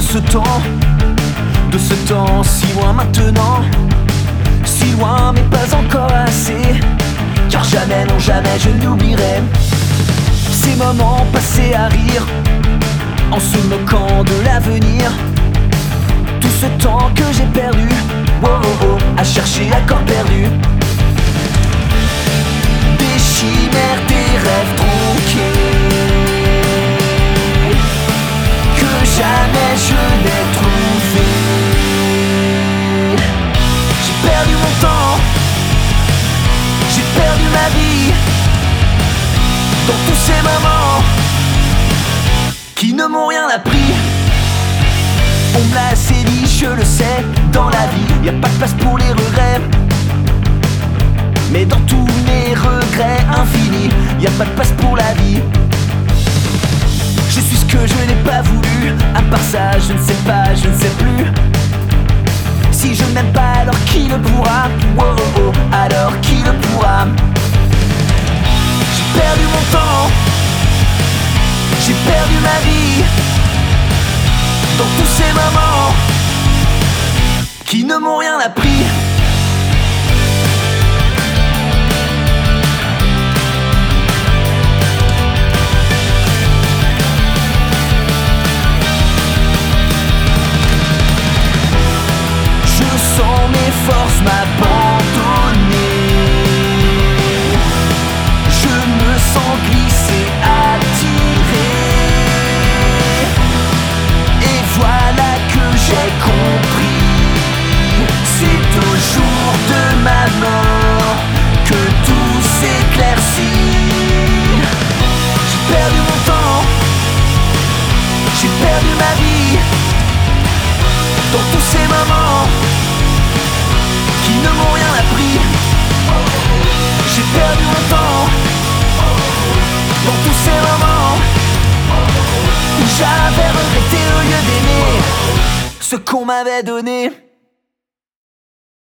ce temps, de ce temps si loin maintenant, si loin mais pas encore assez, car jamais, non jamais je n'oublierai ces moments passés à rire, en se moquant de l'avenir, tout ce temps que j'ai perdu, oh oh oh, à chercher à corps perdu. Perdu mon temps, j'ai perdu ma vie dans tous ces moments qui ne m'ont rien appris. On me l'a assez dit, je le sais, dans la vie, y a pas de place pour les regrets. Mais dans tous mes regrets infinis, y a pas de place pour la vie. Je suis ce que je n'ai pas voulu, à part ça, je ne sais pas, je ne sais plus. Si je n'aime pas, alors qui le pourra? Oh oh oh, alors qui le pourra? J'ai perdu mon temps, j'ai perdu ma vie. Dans tous ces moments qui ne m'ont rien appris. Forces m'abandonner. Je me sens glisser, attiré. Et voilà que j'ai compris. C'est au jour de ma mort que tout s'éclaircit. J'ai perdu mon temps, j'ai perdu ma vie dans tous ces moments ne m'ont rien appris. J'ai perdu mon temps dans tous ces moments où j'avais regretté au lieu d'aimer ce qu'on m'avait donné.